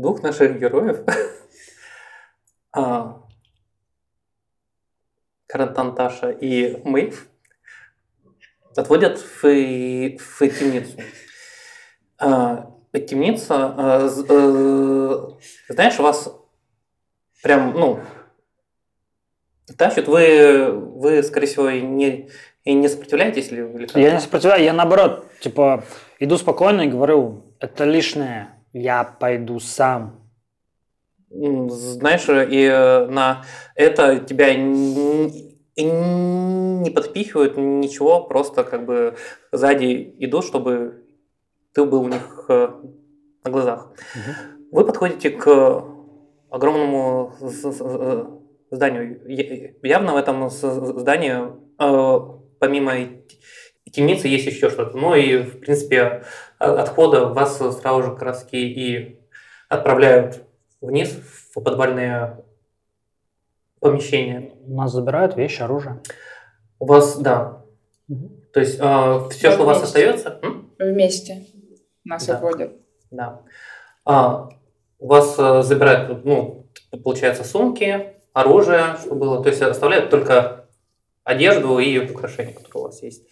двух наших героев, а, Карантанташа и Мэйв, отводят в, в темницу. А, темница, а, э, знаешь, вас прям, ну, тащат, вы, вы, скорее всего, и не, и не сопротивляетесь ли? или? Я не сопротивляюсь, я наоборот, типа, иду спокойно и говорю, это лишнее, я пойду сам. Знаешь, и э, на это тебя не подпихивают ничего, просто как бы сзади идут, чтобы ты был у них э, на глазах. Вы подходите к огромному э, зданию. Явно в этом здании, э, помимо и темницы, есть еще что-то. Ну и, в принципе, о- от входа вас сразу же как раз таки и отправляют вниз в подвальные помещения. Нас забирают вещи, оружие. У вас, да, то есть все, что у вас остается, м? Вместе нас Да. отводят. Да. А, у вас э, забирают, ну, получается, сумки, оружие, что было. То есть оставляют только одежду и украшения, которые у вас есть.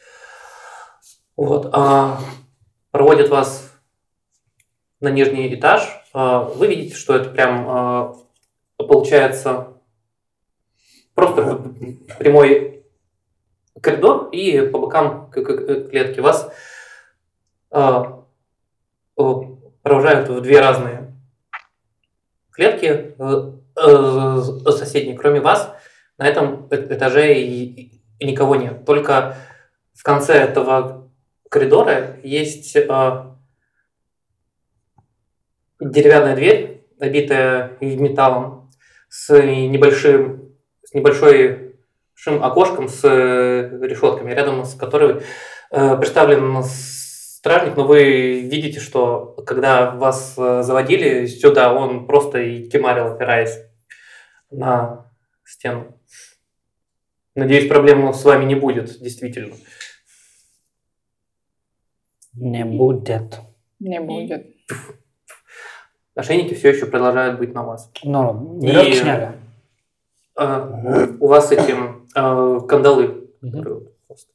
Вот. А, проводят вас на нижний этаж. А, вы видите, что это прям а, получается просто прямой коридор и по бокам клетки вас а, провожают в две разные клетки э, э, соседние. Кроме вас, на этом э- этаже и никого нет. Только в конце этого коридора есть э, деревянная дверь, обитая металлом, с небольшим, с небольшой окошком с э, решетками, рядом с которой э, представлен стражник, но вы видите, что когда вас заводили сюда, он просто и кемарил, опираясь на стену. Надеюсь, проблем с вами не будет, действительно. Не будет. Не будет. Ошейники все еще продолжают быть на вас. Ну, И- веревки сняли. Э, у вас этим э, кандалы. Мгм. которые вот просто.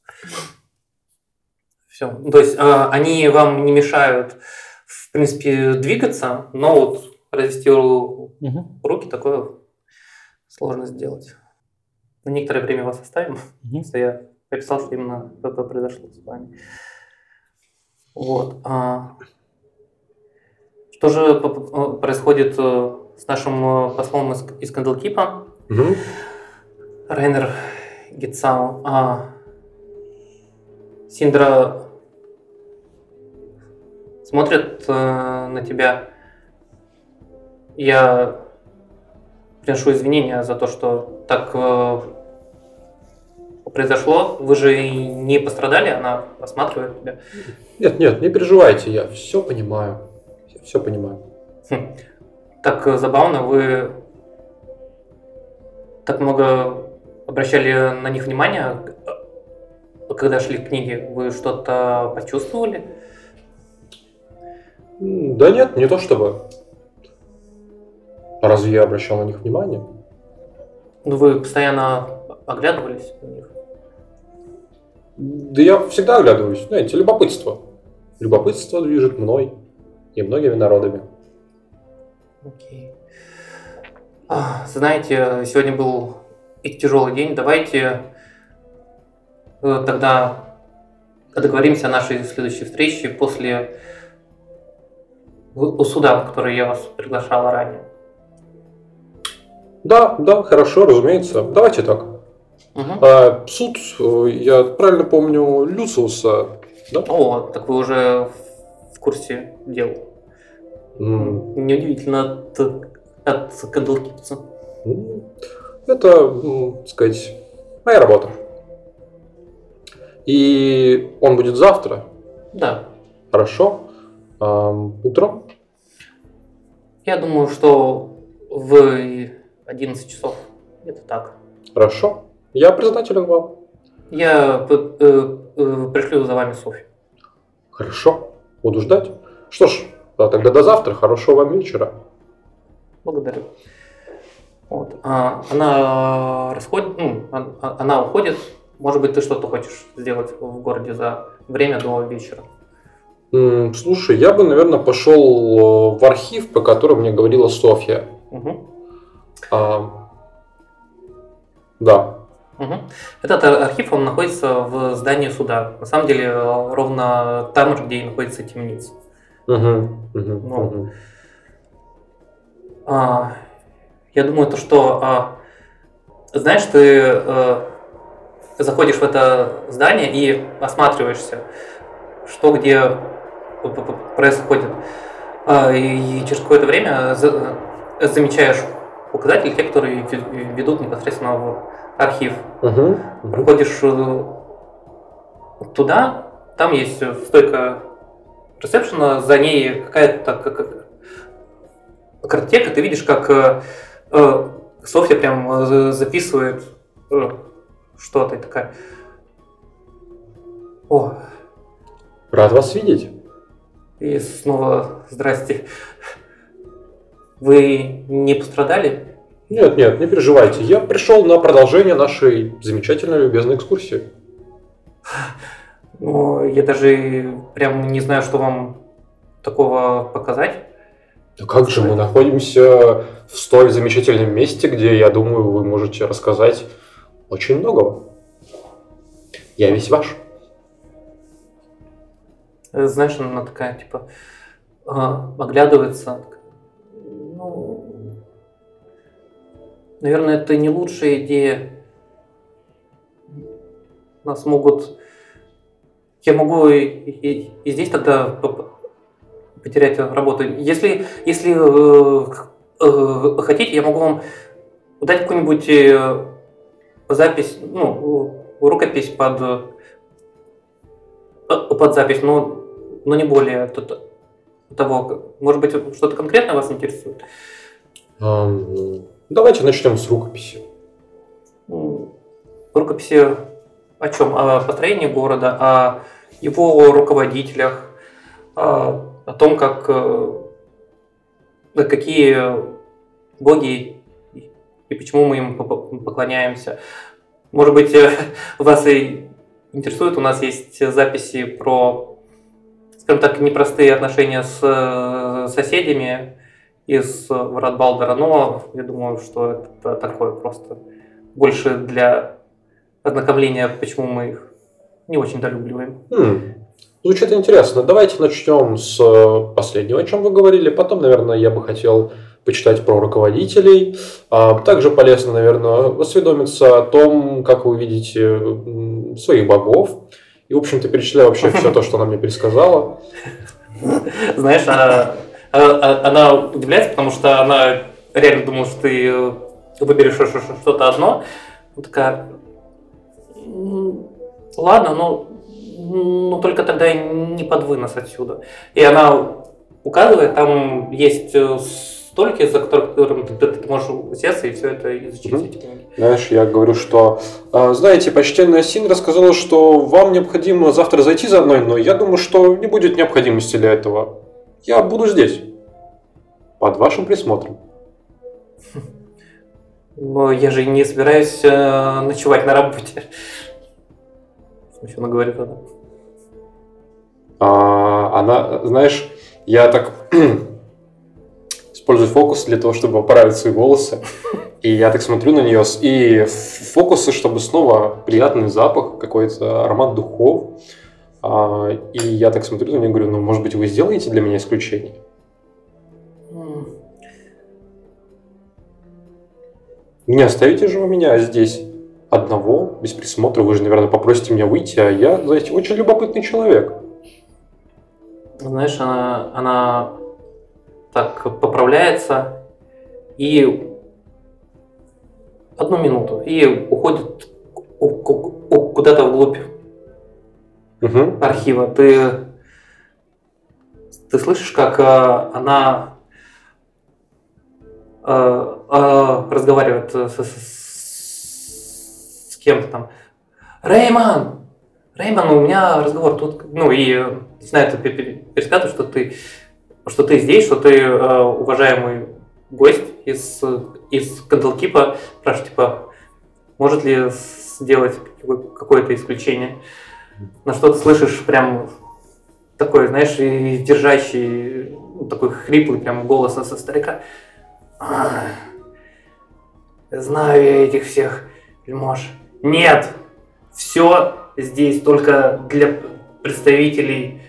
Все. То есть э, они вам не мешают, в принципе, двигаться, но вот развести руки такое сложно сделать. На некоторое время вас оставим, Мгм. что я описал, что именно это произошло с вами. Вот. а Что же п- происходит э, с нашим э, послом из, из? Мгм. Райнер Гитсау. А, Синдра смотрит э, на тебя. Я приношу извинения за то, что так э, произошло. Вы же не пострадали, она осматривает тебя. Нет, нет, не переживайте, я все понимаю. Я все понимаю. Хм. Так э, забавно, вы так много обращали на них внимание, когда шли книги. Вы что-то почувствовали? Да нет, не то чтобы. Разве я обращал на них внимание? Ну, вы постоянно оглядывались. Да я всегда оглядываюсь. Знаете, любопытство. Любопытство движет мной и многими народами. Окей. А, Знаете, сегодня был и тяжелый день. Давайте э, тогда договоримся о нашей следующей встрече после суда, который я вас приглашала ранее. Да, да, хорошо, разумеется. Давайте так. Мгм. А, суд, э, я правильно помню, Люциуса, да? О, так вы уже в курсе дел. М, Неудивительно от, от Кадлкипца. м, Это, так сказать, моя работа. И он будет завтра, Да. хорошо? Ам, Утром? Я думаю, что в 11 часов. Где-то так. Хорошо. Я признателен вам. Я э, э, пришлю за вами Софью. Хорошо. Буду ждать. Что ж, а тогда до завтра. Хорошего вам вечера. Благодарю. Вот. А, она расходит, ну, а- она уходит. Может быть, ты что-то хочешь сделать в городе за время до вечера. Слушай, я бы, наверное, пошел в архив, по которому мне говорила Софья. Мгм. А, Да. Этот ар- архив, он находится в здании суда. На самом деле, э, ровно там же, где и находится темница. Мгм, мгм, Ну. мгм. А, я думаю, то, что, а, знаешь, ты э, заходишь в это здание и осматриваешься, что где происходит. А, и через какое-то время за- замечаешь указатели, те, которые ве- ведут непосредственно в архив. Мгм. Приходишь э, туда, там есть э, стойка ресепшена, за ней какая-то как- картотека, ты видишь, как э, э, Софья прям записывает э, что-то и такая. О, Рад вас видеть. и снова здрасте. Вы не пострадали? Нет, нет, не переживайте. Я пришел на продолжение нашей замечательной любезной экскурсии. Ну, я даже прям не знаю, что вам такого показать. Да как же мы находимся в столь замечательном месте, где, я думаю, вы можете рассказать очень многого. Я весь ваш. Знаешь, она такая, типа, а, оглядывается. Наверное, это не лучшая идея. Нас могут... Я могу и, и- и здесь тогда потерять работу. Если, если э, э, хотите, я могу вам дать какую-нибудь э, запись, ну, рукопись под, э, под запись, но, но не более т- того. Может быть, что-то конкретное вас интересует? Эм, Давайте начнем с рукописи. Рукописи о чем? О построении города, о его руководителях, о, том, как э, какие боги и почему мы им поклоняемся. Может быть, э, вас и интересует, у нас есть записи про, скажем так, непростые отношения с э, соседями из Врат Балдера, но я думаю, что это такое просто больше для ознакомления, почему мы их не очень долюбливаем. Хм, Звучит интересно. Давайте начнем с э, последнего, о чем вы говорили. Потом, наверное, я бы хотел почитать про руководителей. А Также полезно, наверное, осведомиться о том, как вы видите своих богов. И, в общем-то, перечисляю вообще все то, что она мне пересказала. Знаешь, а- она удивляется, потому что она реально думала, что ты э, выберешь что-то одно. Она такая, «М, ладно, но, но только тогда не под вынос отсюда. И она указывает, там есть э, столики, за которым ты, ты- можешь усеться и все это изучить, книги. Знаешь, я говорю, что, знаете, почтенная Син рассказала, что вам необходимо завтра зайти за мной, но я думаю, что не будет необходимости для этого. Я буду здесь, под вашим присмотром. Но я же не собираюсь э, ночевать на работе. Смущенно говорит она. А, она, знаешь, я так использую фокус для того, чтобы поправить свои волосы. И я так смотрю на нее, и фокусы, чтобы снова приятный запах, какой-то аромат духов. А, И я так смотрю на нее и говорю, ну, может быть, вы сделаете для меня исключение? Не оставите же вы меня здесь одного, без присмотра. Вы же, наверное, попросите меня выйти, а я, знаете, очень любопытный человек. Знаешь, она, она так поправляется и одну минуту и уходит ку- ку- ку- куда-то вглубь Мгм. архива. Ты, ты слышишь, как э, она э, э, разговаривает с, с- с кем-то там. Рейман! Рейман, у меня разговор тут. Ну и э, начинает пе- пе- пересказывать, что ты, что ты здесь, что ты э, уважаемый гость из, из Кандалкипа спрашивает, типа, может ли сделать какое-то исключение. На что ты слышишь прям такой, знаешь, и держащий, ну, такой хриплый прям голос со старика. «А, знаю я этих всех вельмож. Нет, все здесь только для представителей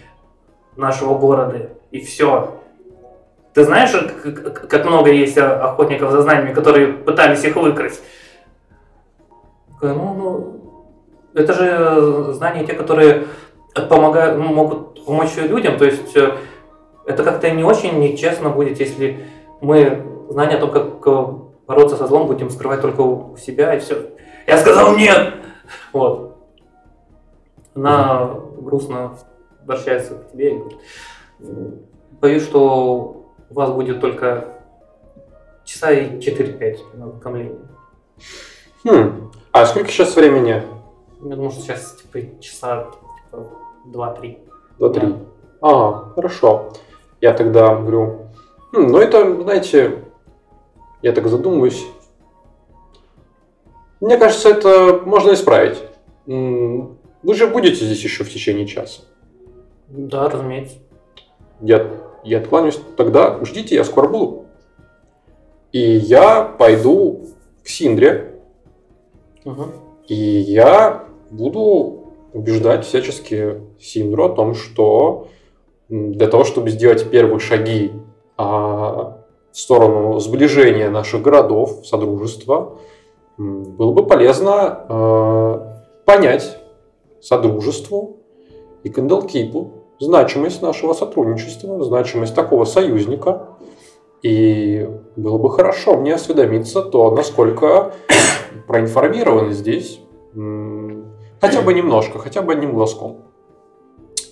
нашего города. И все. Ты знаешь, как много есть охотников за знаниями, которые пытались их выкрасть? Ну, ну, это же знания те, которые помогают, ну, могут помочь людям. То есть э, это как-то не очень нечестно будет, если мы знания о том, как э, бороться со злом, будем скрывать только у себя и все. Я сказал нет! Вот. Она грустно обращается к тебе и говорит, боюсь, что у вас будет только часа и 4-5 на знакомление. Хм. А сколько сейчас времени? Я думаю, что сейчас типа часа типа, 2-3. 2-3. А, хорошо. Я тогда говорю, хм, ну это, знаете, я так задумываюсь. Мне кажется, это можно исправить. Вы же будете здесь еще в течение часа. Да, разумеется. Я, я откланяюсь. Тогда ждите, я скоро буду. И я пойду к Синдре. Угу. И я буду убеждать всячески Синдру о том, что для того, чтобы сделать первые шаги а, в сторону сближения наших городов, содружества, было бы полезно э, понять Содружеству и Кандалкипу значимость нашего сотрудничества, значимость такого союзника. И было бы хорошо мне осведомиться то, насколько проинформированы здесь, хотя бы немножко, хотя бы одним глазком.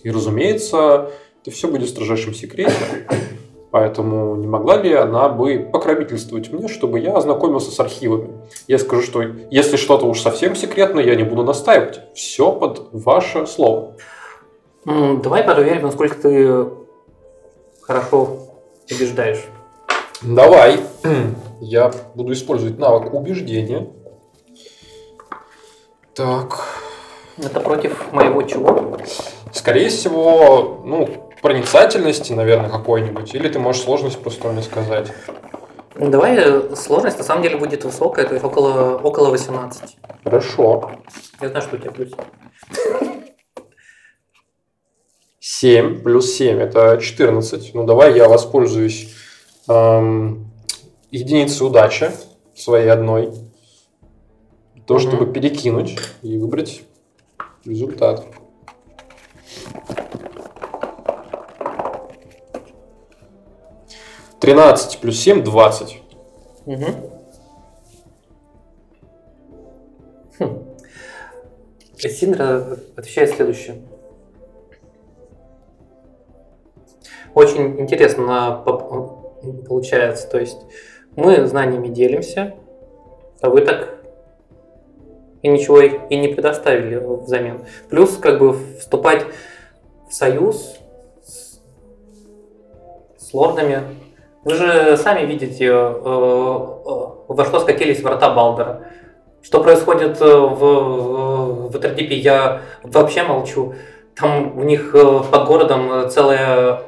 И, разумеется, это все будет в строжайшем секрете. Поэтому не могла ли она бы покровительствовать мне, чтобы я ознакомился с архивами? Я скажу, что если что-то уж совсем секретно, я не буду настаивать. Все под ваше слово. Давай проверим, насколько ты хорошо убеждаешь. Давай. Я буду использовать навык убеждения. Так. Это против моего чего? Скорее всего, ну, проницательности, наверное, какой-нибудь. Или ты можешь сложность просто мне сказать. Давай э, сложность на самом деле будет высокая, то есть около, около 18. Хорошо. Я знаю, что у тебя плюс. 7 плюс 7 это 14. Ну давай я воспользуюсь эм, единицей удачи своей одной. То, угу. чтобы перекинуть и выбрать результат. 13 плюс 7 – 20. Угу. Хм. Синдра отвечает следующее. Очень интересно получается. То есть мы знаниями делимся, а вы так и ничего и не предоставили взамен. Плюс как бы вступать в союз с, с лордами вы же сами видите, э, э, во что скатились врата Балдера. Что происходит э, в, в Этердипе, я вообще молчу. Там у них под городом целое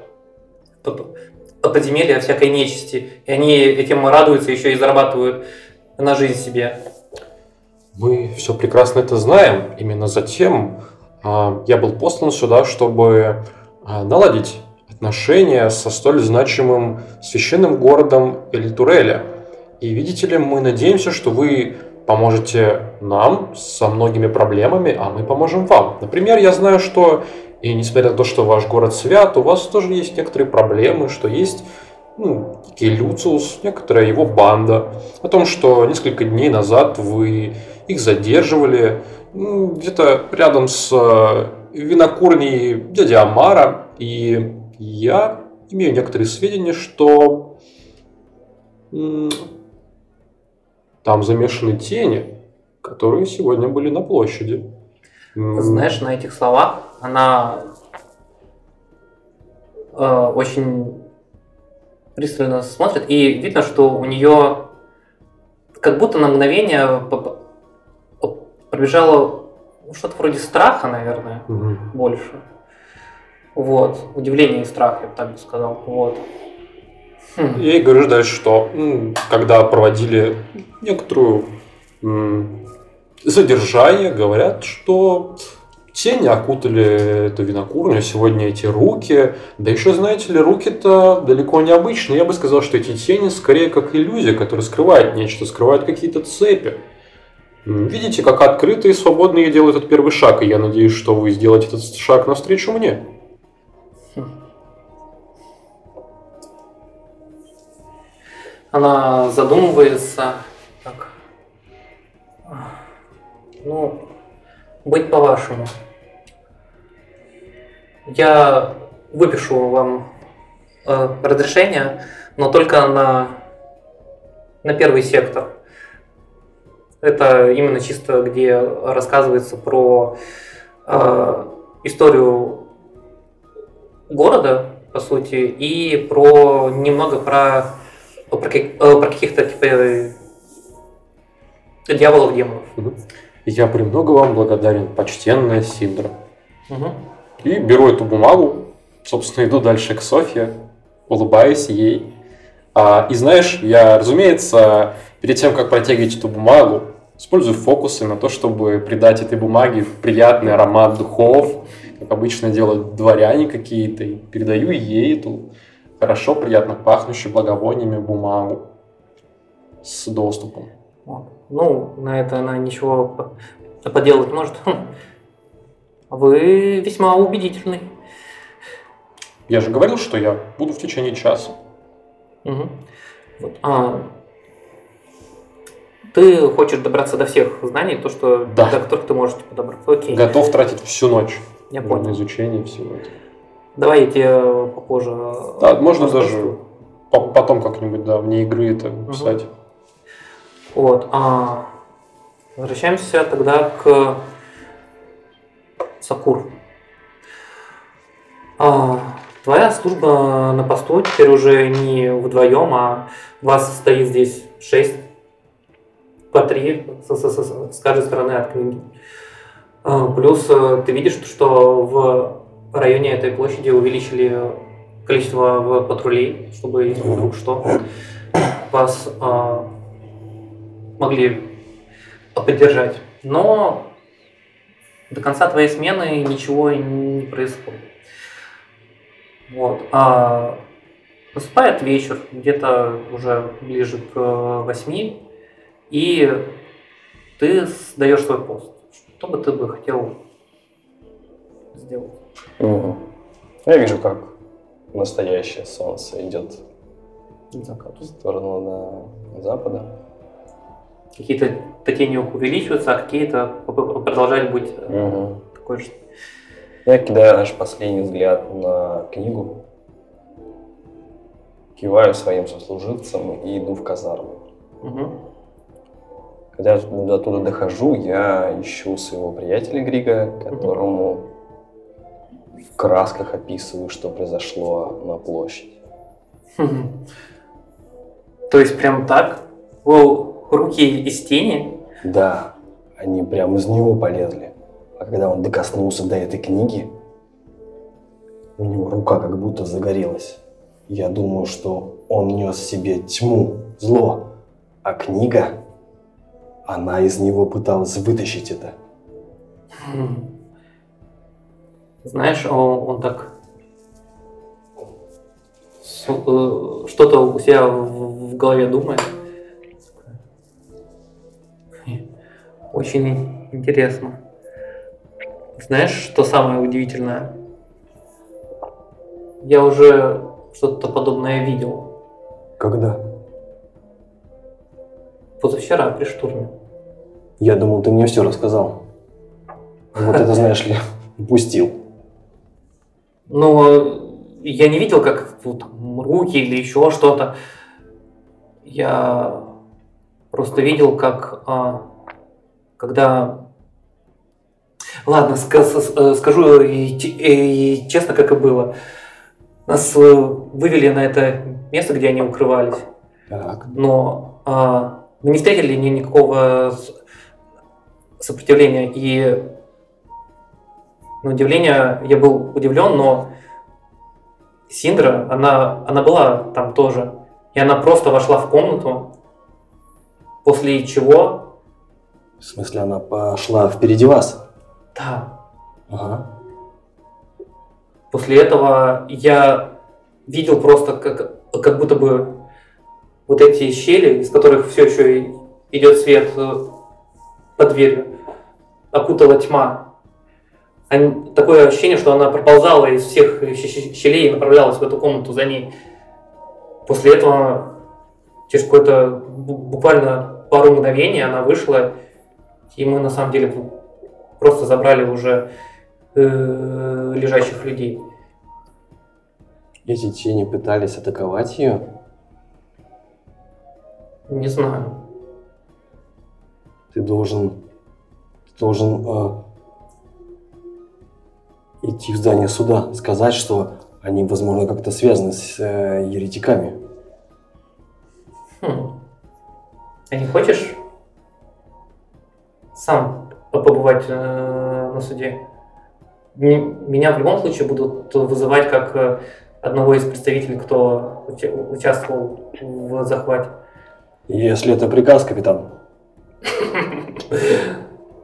подземелье всякой нечисти. И они этим радуются, еще и зарабатывают на жизнь себе. Мы все прекрасно это знаем. Именно затем а, я был послан сюда, чтобы а, наладить отношения со столь значимым священным городом Эльтуреля. И видите ли, мы надеемся, что вы поможете нам со многими проблемами, а мы поможем вам. Например, я знаю, что, и несмотря на то, что ваш город свят, у вас тоже есть некоторые проблемы, что есть ну, Люциус, некоторая его банда, о том, что несколько дней назад вы их задерживали где-то рядом с э, винокурней дяди Амара, и я имею некоторые сведения, что там замешаны тени, которые сегодня были на площади. Знаешь, на этих словах она э, очень пристально смотрит, и видно, что у нее как будто на мгновение пробежало что-то вроде страха, наверное, Мгм. больше. Вот. Удивление и страх, я бы так бы сказал. Вот. Хм. И говоришь дальше, что когда проводили некоторую задержание, говорят, что тени окутали эту винокурню, сегодня эти руки, да еще, знаете ли, руки-то далеко не обычные. Я бы сказал, что эти тени скорее как иллюзия, которая скрывает нечто, скрывает какие-то цепи. Видите, как открыто и свободно я делаю этот первый шаг, и я надеюсь, что вы сделаете этот шаг навстречу мне. Она задумывается. Так. Ну, быть по-вашему. Я выпишу вам э, разрешение, но только на, на первый сектор. Это именно чисто, где рассказывается про э, историю города, по сути, и про немного про про, э, про каких-то типа дьяволов демонов. Я премного вам благодарен, почтенная Синдра. Мгм. И беру эту бумагу, собственно, иду дальше к Софье, улыбаюсь ей. А, и знаешь, я, разумеется, перед тем, как протягивать эту бумагу, использую фокусы на то, чтобы придать этой бумаге приятный аромат духов, как обычно делают дворяне какие-то, и передаю ей эту хорошо, приятно пахнущую благовониями бумагу с доступом. Ну, на это она ничего по- поделать может. Вы весьма убедительный. Я же говорил, что я буду в течение часа. Мгм. Вот. А, ты хочешь добраться до всех знаний, то, что, Да. до которых ты можешь типа, добраться. Окей, Готов тратить всю ночь я на понял. изучение всего этого. Давай я тебе попозже... Да, можно расскажу. даже по- потом как-нибудь, да, вне игры это писать. Вот. А, возвращаемся тогда к Сакур. А, твоя служба на посту теперь уже не вдвоем, а вас стоит здесь шесть по три с, с- с- с каждой стороны от книги. А, Плюс э, ты видишь, что в районе этой площади увеличили количество патрулей, чтобы если вдруг что, вас а, могли поддержать. Но до конца твоей смены ничего не происходит. Вот. А наступает вечер, где-то уже ближе к восьми, и ты сдаешь свой пост. Что бы ты бы хотел сделать? Мгм. Я вижу, как настоящее солнце идет К закату. в сторону на запада. Какие-то тени увеличиваются, а какие-то продолжают быть Мгм. такой же. Я кидаю наш последний взгляд на книгу, киваю своим сослуживцам и иду в казарму. Мгм. Когда я до туда дохожу, я ищу своего приятеля Грига, которому в красках описываю, что произошло на площади. То есть прям так? О, руки из тени? Да, они прям из него полезли. А когда он докоснулся до этой книги, у него рука как будто загорелась. Я думаю, что он нес в себе тьму, зло, а книга, она из него пыталась вытащить это. Хм. Знаешь, он, он так э, что-то у себя в голове думает. Очень интересно. Знаешь, что самое удивительное? Я уже что-то подобное видел. Когда? Позавчера при штурме. Я думал, ты мне все рассказал. Вот это, знаешь ли, упустил. Но я не видел, как ну, там, руки или еще что-то. Я просто видел, как а, когда... Ладно, ска- э, скажу и те- и честно, как и было. Нас э, вывели на это место, где они укрывались. Так. Но а, мы не встретили ни- никакого сопротивления. И на удивление я был удивлен, но Синдра, она, она была там тоже. И она просто вошла в комнату, после чего, В смысле, она пошла впереди вас? да, Ага. После этого я видел просто, как, как будто бы вот эти щели, из которых все еще идет свет э, под дверью, окутала тьма. Они- такое ощущение, что она проползала из всех щ- щелей и направлялась в эту комнату за ней. После этого, через какое-то бу- буквально пару мгновений, она вышла, и мы на самом деле просто забрали уже э, лежащих людей. Эти тени пытались атаковать ее. Не знаю. Ты должен... Ты должен э, идти в здание суда, сказать, что они, возможно, как-то связаны с э, еретиками. Хм. А не хочешь сам побывать э, на суде? Меня в любом случае будут вызывать как э, одного из представителей, кто уча- участвовал в захвате. Если это приказ, капитан.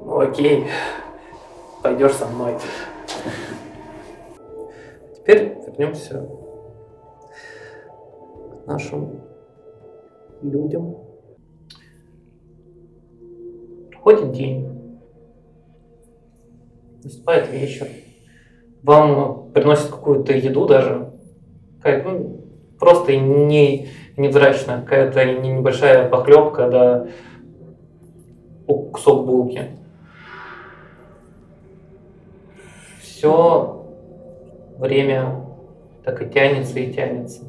Ну окей, пойдешь со мной. Теперь вернемся к нашим людям. Проходит день. Наступает вечер. Вам приносят какую-то еду даже. Какая-то, ну, просто не, невзрачная. Какая-то не- небольшая похлебка, да кусок булки. Все время так и тянется и тянется.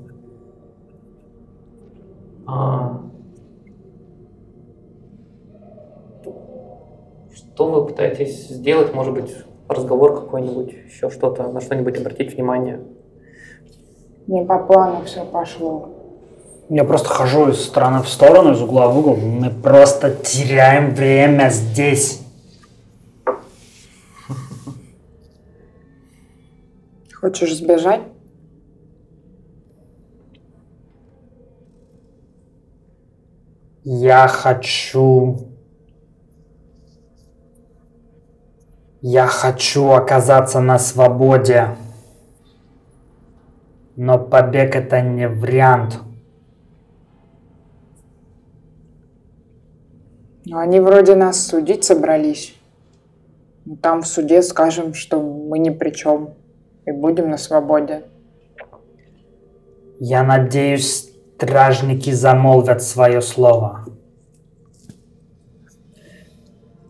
А, что вы пытаетесь сделать? Может быть, разговор какой-нибудь, еще что-то, на что-нибудь обратить внимание? Не по плану все пошло. Я просто хожу из стороны в сторону, из угла в угол. Мы просто теряем время здесь. Хочешь сбежать? Я хочу... Я хочу оказаться на свободе. Но побег это не вариант. Ну, они вроде нас судить собрались. Ну, Там в суде скажем, что мы ни при чем. И будем на свободе. Я надеюсь, стражники замолвят свое слово.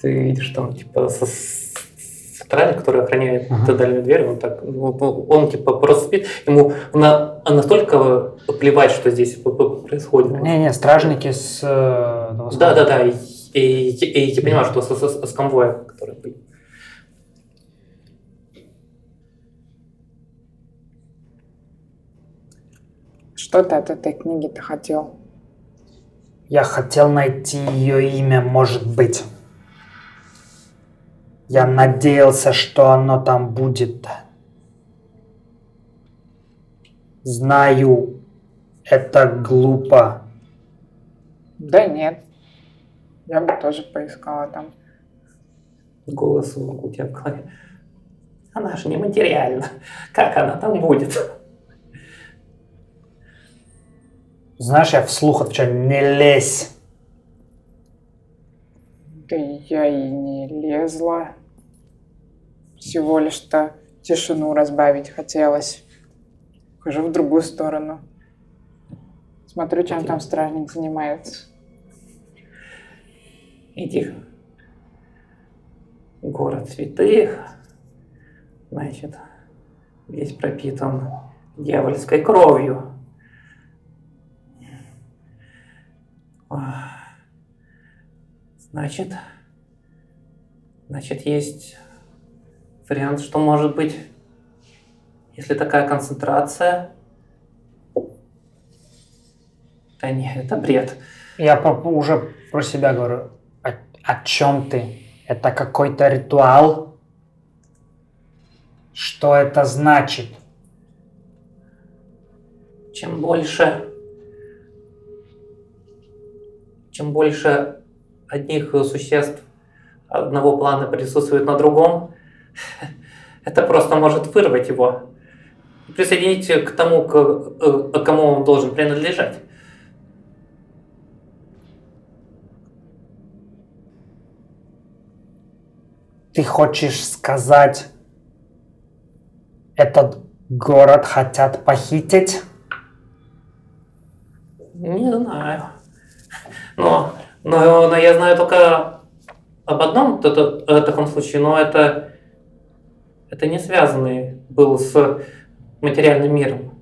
Ты видишь там, типа, со- стражник, который охраняет Ага. эту дальнюю дверь, он так, ну, ну, он, типа, просто спит, ему на, а настолько плевать, что здесь происходит. Не-не, стражники с... э, этого И, и- и я понимаю, что с, с- с конвоем, который был. Что ты от этой книги-то хотел? Я хотел найти ее имя, может быть. Я надеялся, что оно там будет. Знаю, это глупо. Да нет. Я бы тоже поискала там. Голос у тебя в голове. Она же нематериальна. Как она там будет? Знаешь, я вслух отвечаю, не лезь. Да я и не лезла. Всего лишь-то тишину разбавить хотелось. Хожу в другую сторону. Смотрю, чем там стражник занимается. Иди. Город святых. Значит, весь пропитан дьявольской кровью. Значит, значит, есть вариант, что может быть, если такая концентрация, Да нет, это бред. Я уже про себя говорю. О, чем ты? Это какой-то ритуал? Что это значит? Чем больше... Чем больше одних существ одного плана присутствует на другом, это просто может вырвать его. Присоединить к тому, к, э, к кому он должен принадлежать. Ты хочешь сказать, этот город хотят похитить? Не знаю. Но, но, но я знаю только об одном т- т- э, таком случае, но это, это не связанный был с материальным миром.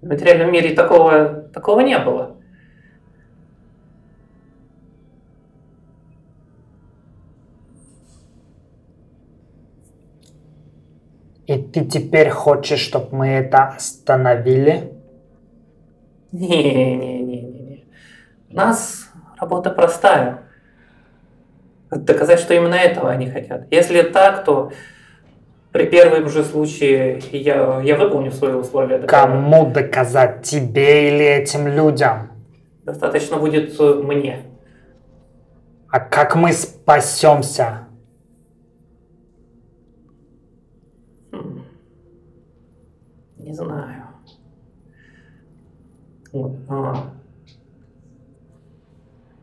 В материальном мире такого, такого не было. И ты теперь хочешь, чтобы мы это остановили? Не-не-не-не-не. У нас работа простая. Доказать, что именно этого они хотят. Если так, то при первом же случае я, я выполню свои условия. Кому доказать? Тебе или этим людям? Достаточно будет мне. А как мы спасемся? Хм. Не знаю. Вот, а.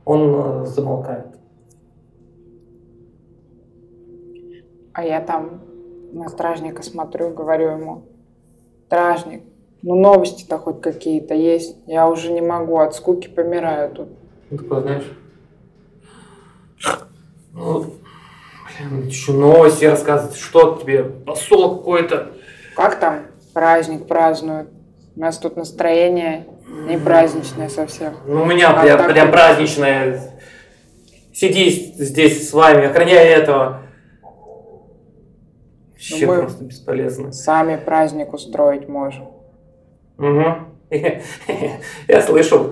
Он э, замолкает. А я там на стражника смотрю, говорю ему, стражник, ну новости-то хоть какие-то есть. Я уже не могу, от скуки помираю тут. Ну, такой, знаешь, ну, блин, еще новости рассказывать, что тебе, посол какой-то. Как там праздник празднуют? У нас тут настроение не праздничное совсем. Ну, у меня А прям, прям праздничное. Сиди здесь с вами, охраняй этого. Вообще Ну, просто бесполезно. Сами праздник устроить можем. Угу. Я слышал,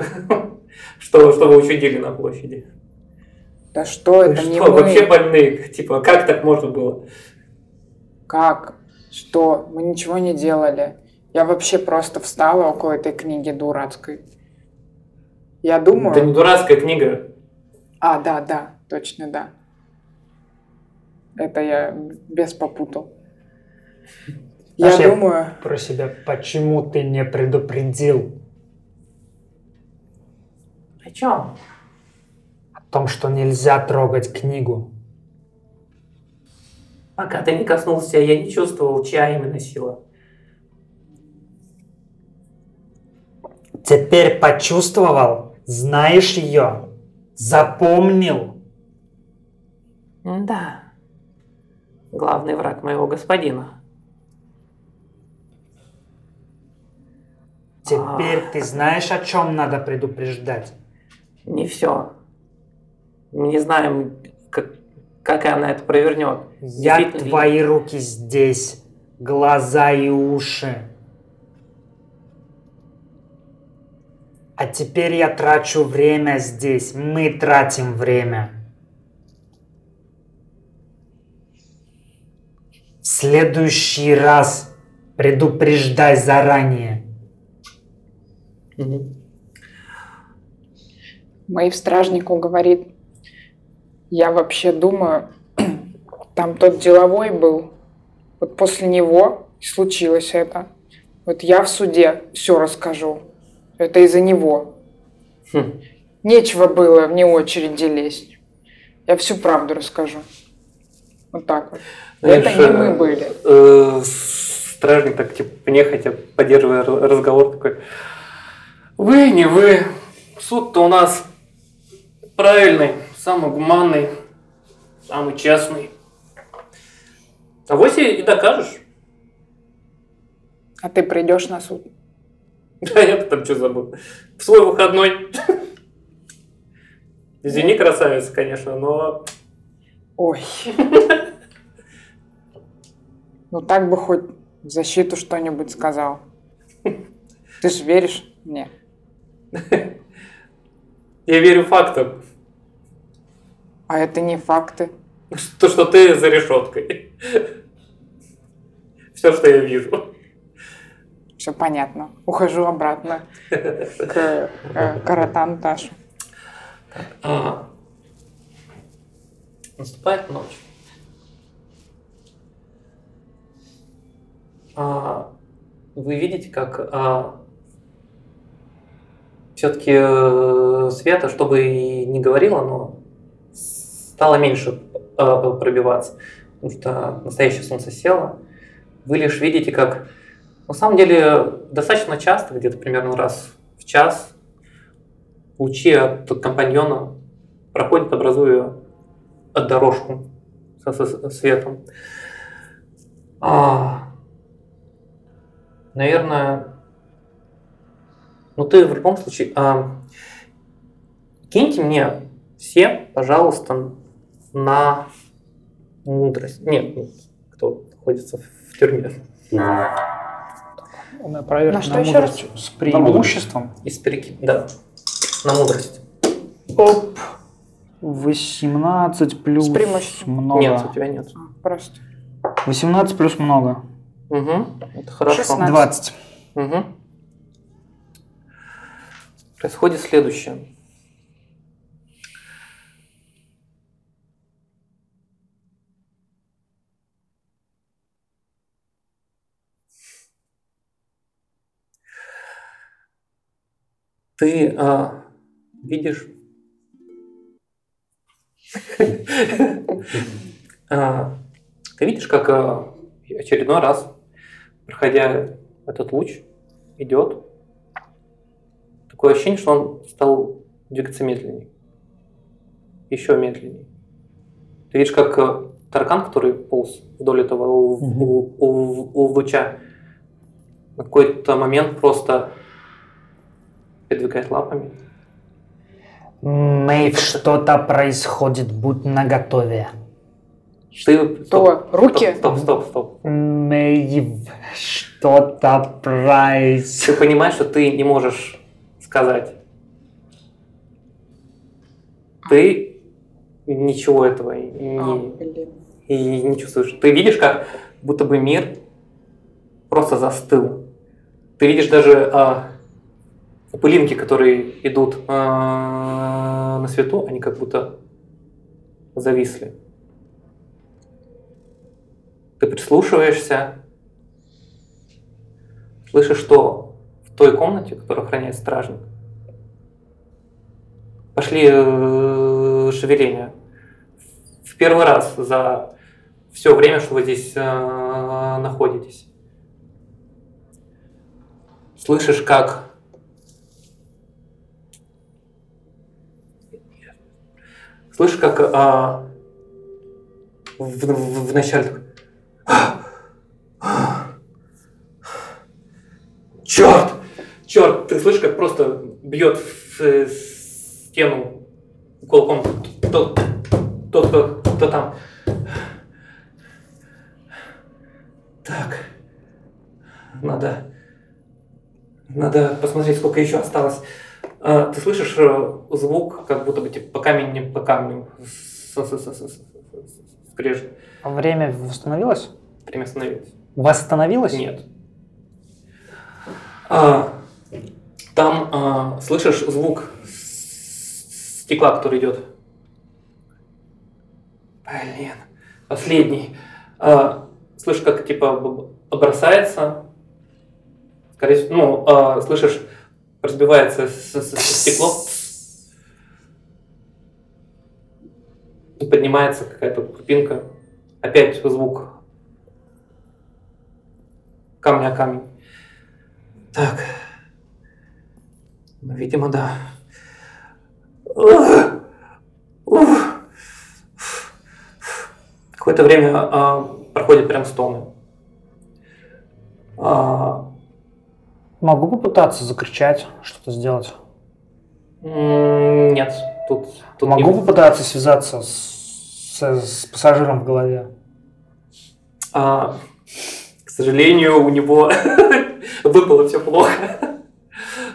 что, что вы учудили на площади. Да что это не что, мы? вообще больные? Типа, как так можно было? Как? Что? Мы ничего не делали. Я вообще просто встала около этой книги дурацкой. Я думаю... Это не дурацкая книга. А, да, да, точно, да. Это я без попутал. Я Знаешь, я- думаю, Про себя. Почему ты не предупредил О чем? о том, что нельзя трогать книгу? Пока ты не коснулся, я не чувствовал, чья именно сила. Теперь почувствовал? Знаешь ее? Запомнил? Да. Главный враг моего господина. Теперь ты знаешь, о чем надо предупреждать? Не все. Мы не знаем, как, она это провернет. Я Действительно твои руки здесь, глаза и уши. А теперь я трачу время здесь. Мы тратим время. В следующий раз предупреждай заранее. Мэйв стражнику говорит, я вообще думаю, там тот деловой был, вот после него случилось это. Вот я в суде все расскажу. Это из-за него. Хм. Нечего было вне очереди лезть. Я всю правду расскажу. Вот так вот. Знаешь, это не мы были. э, Стражник так, типа, нехотя, поддерживая разговор, такой, вы, не вы, суд-то у нас правильный, самый гуманный, самый честный. А и и докажешь. А ты придешь на суд. Да я там что забыл. В свой выходной. Извини, красавица, конечно, но Ой. Ну так бы хоть в защиту что-нибудь сказал. Ты же веришь мне? Я верю фактам. А это не факты. То, что ты за решеткой. Все, что я вижу. Все понятно. Ухожу обратно к э, Каратан Ташу. А, Наступает ночь. А, Вы видите, как все-таки света, чтобы и не говорила, но стало меньше э, пробиваться, потому что настоящее солнце село. Вы лишь видите, как на самом деле достаточно часто, где-то примерно раз в час, лучи от компаньона проходят, образуя дорожку со, светом. А, наверное, ну ты в любом случае... А, киньте мне все, пожалуйста, на мудрость. Нет, ну, кто находится в тюрьме. На проверку На что на еще мудрость с преимуществом. Из переки... Да, на мудрость. Оп. 18 плюс С преимуществом. много. Нет, у тебя нет. А, Просто. 18 плюс много. Угу, это хорошо. 16. 20. Угу. Происходит следующее. Ты а, видишь А, ты видишь, как а, очередной раз, проходя этот луч, идет такое ощущение, что он стал двигаться медленнее. Еще медленнее. Ты видишь, как а, таракан, который полз вдоль этого луча, на какой-то момент просто передвигает лапами. Мэйв, что-то происходит, будь наготове. Ты... То, руки? Стоп, стоп, стоп. Мэйв, что-то происходит. Ты понимаешь, что ты не можешь сказать. Ты ничего этого А, не, блин. и не чувствуешь. Ты видишь, как будто бы мир просто застыл. Ты видишь даже а, пылинки, которые идут а, на свету, они как будто зависли. Ты прислушиваешься, слышишь, что в той комнате, которую охраняет стражник, пошли э, шевеления. В первый раз за все время, что вы здесь э, находитесь. Слышишь, как слышишь, как а, в, в, в начале Черт! Черт! Ты слышишь, как просто бьет в э, стену кулаком тот, тот, кто, кто там. Так. Надо... Надо посмотреть, сколько еще осталось. А, ты слышишь э, звук, как будто бы типа, по камню, по камню скрежет. Время восстановилось? Время остановилось. Восстановилось? Нет. А, там а, слышишь звук стекла, который идет. Блин, последний. А, слышишь, как типа бросается. Скорее всего, ну, а, слышишь, разбивается стекло. Поднимается какая-то крупинка. Опять звук камня камень. Так. Ну, видимо, да. Какое-то время а, проходит прям стоны. А, Могу попытаться закричать, что-то сделать. нет, тут, тут Могу не- попытаться связаться с, с- с пассажиром в голове. А, к сожалению, у него выпало все плохо.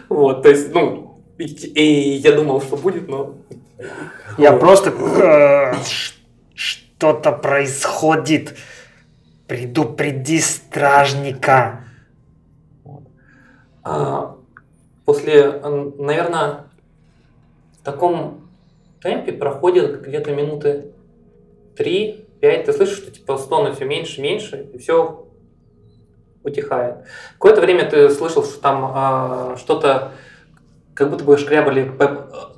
Вот, то есть, ну, И, и я думал, что будет, но... Я просто... э, Что-то происходит. Предупреди стражника. А, после, наверное, в таком темпе проходит где-то минуты 3-5. Ты слышишь, что типа стоны все меньше меньше, и все утихает. Какое-то время ты слышал, что там а, что-то как будто бы шкрябали по,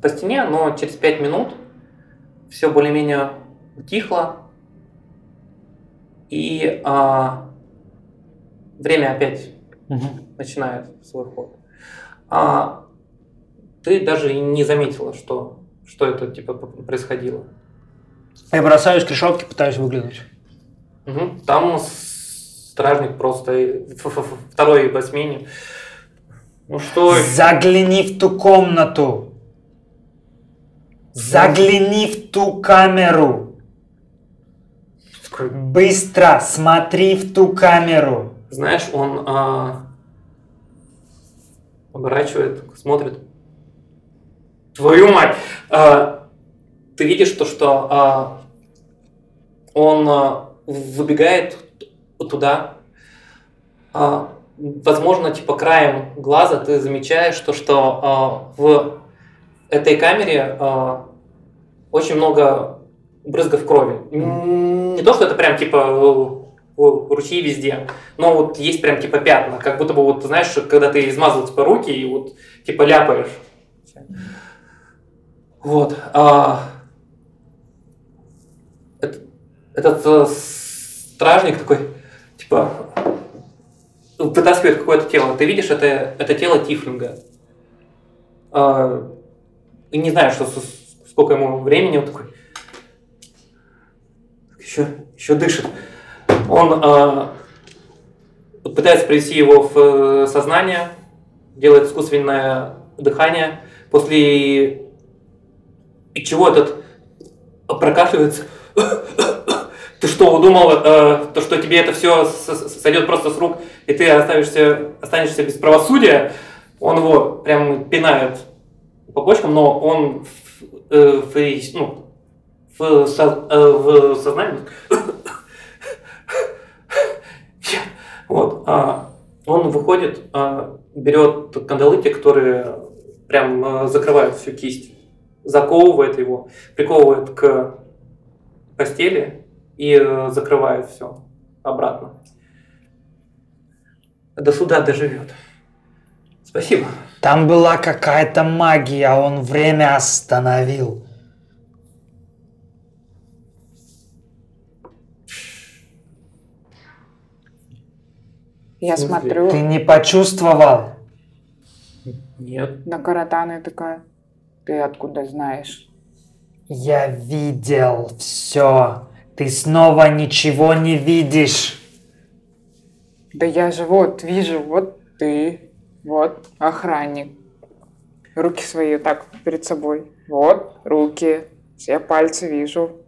по стене, но через 5 минут все более-менее утихло. И а, время опять начинает свой ход. А ты даже и не заметила, что, что это типа происходило. Я бросаюсь к решетке, пытаюсь выглянуть. Мгм. Там стражник просто второй по смене. Ну что, Загляни в ту комнату. Загляни в ту камеру. Быстро смотри в ту камеру. знаешь, он а, оборачивает, смотрит. Твою мать! А, ты видишь то, что а, он а, выбегает туда. А, возможно, типа краем глаза ты замечаешь то, что а, в этой камере а, очень много брызгов крови. Не то, что это прям типа ручьи везде, но вот есть прям типа пятна, как будто бы вот, знаешь, когда ты измазал типа руки и вот типа ляпаешь. Вот. а, этот, этот, стражник такой, типа, вытаскивает какое-то тело. Ты видишь, это, это тело Тифлинга. А, не знаю, что, сколько ему времени, он такой, еще, еще дышит. Он а, пытается привести его в э, сознание, делает искусственное дыхание, после чего этот прокашливается. Ты что, думал, э, то, что тебе это все сойдет просто с рук, и ты останешься, останешься без правосудия? Он его прям пинает по почкам, но он в, э, в- ну, в, со- э, в сознании. Вот. а, он выходит, а, берет кандалы, те, которые прям э, закрывают всю кисть, заковывает его, приковывает к постели и э, закрывает все обратно. До суда доживет. Спасибо. Там была какая-то магия, а он время остановил. Я смысле? смотрю Ты не почувствовал? Нет. на Каратана и такая, ты откуда знаешь? Я видел все. Ты снова ничего не видишь. Да я же вот вижу, вот ты, вот охранник. Руки свои так перед собой. Вот руки, все пальцы вижу.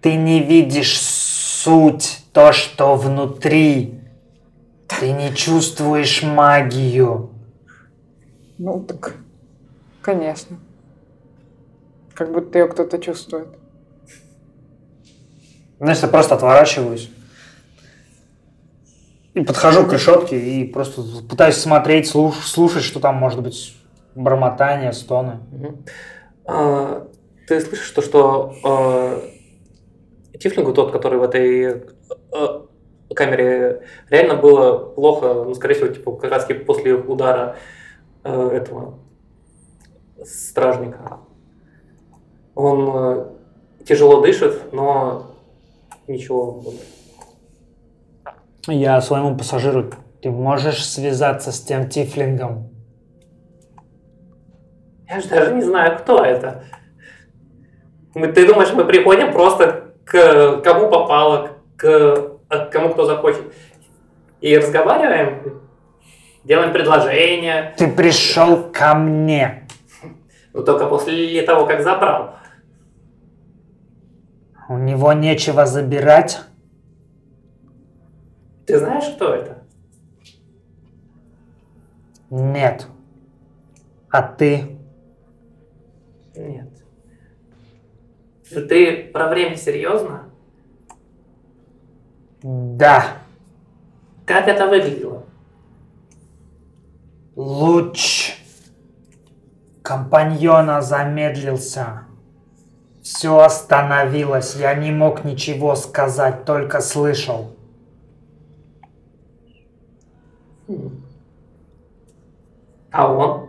Ты не видишь суть, то, что внутри. Ты не чувствуешь магию. Ну так, конечно. Как будто ее кто-то чувствует. Знаешь, я просто отворачиваюсь. И подхожу к решетке и просто пытаюсь смотреть, слуш- слушать, что там может быть. Бормотание, стоны. А, ты слышишь то, что э, Тифлингу, тот, который в этой камере, реально было плохо, ну, скорее всего, типа, как раз после удара э, этого стражника. Он э, тяжело дышит, но ничего. Я своему пассажиру, ты можешь связаться с тем тифлингом? Я же даже не знаю, кто это. Мы, ты думаешь, мы приходим просто к кому попало, к, к кому кто захочет, и разговариваем, делаем предложение, Ты пришел ко мне. но только после того, как забрал. У него нечего забирать. Ты знаешь, кто это? Нет. А ты? Нет. Ты про время серьезно? Да. Как это выглядело? Луч компаньона замедлился. Все остановилось. Я не мог ничего сказать, только слышал. А он?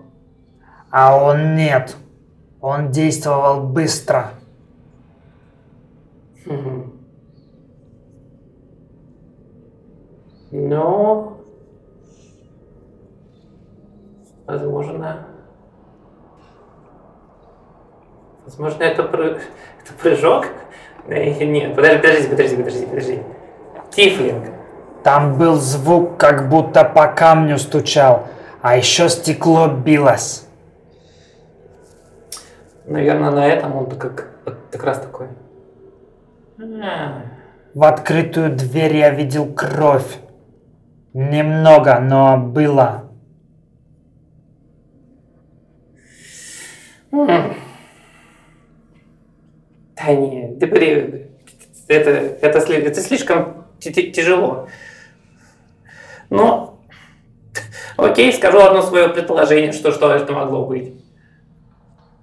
А он нет. Он действовал быстро. Мгм. Ну, возможно, возможно, это, пры- это прыжок? Э, Нет, подожди, подожди, подожди, подожди, подожди. Тифлинг. Там был звук, как будто по камню стучал, а еще стекло билось. Наверное, на этом он как, как раз такой. В открытую дверь я видел кровь. Немного, но было. Да не, ты при- это, это, это слишком тяжело. Но, окей, скажу одно свое предположение, что, что это могло быть.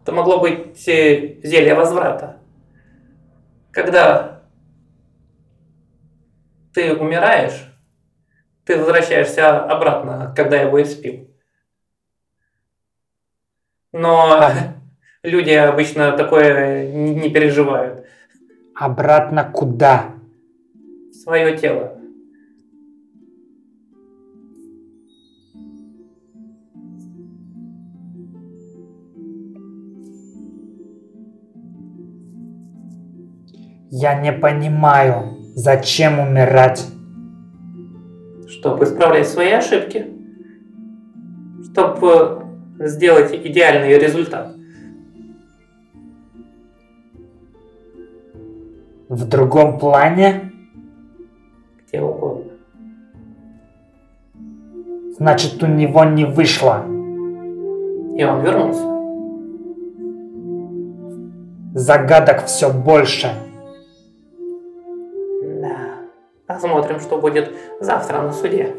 Это могло быть э, зелье возврата. Когда ты умираешь, ты возвращаешься обратно, когда его испил. Но люди обычно такое не переживают. Обратно куда? Свое тело. Я не понимаю, зачем умирать. Чтобы исправлять свои ошибки, чтобы сделать идеальный результат. В другом плане? Где угодно. Значит, у него не вышло. И он вернулся. Загадок все больше. Посмотрим, что будет завтра на суде.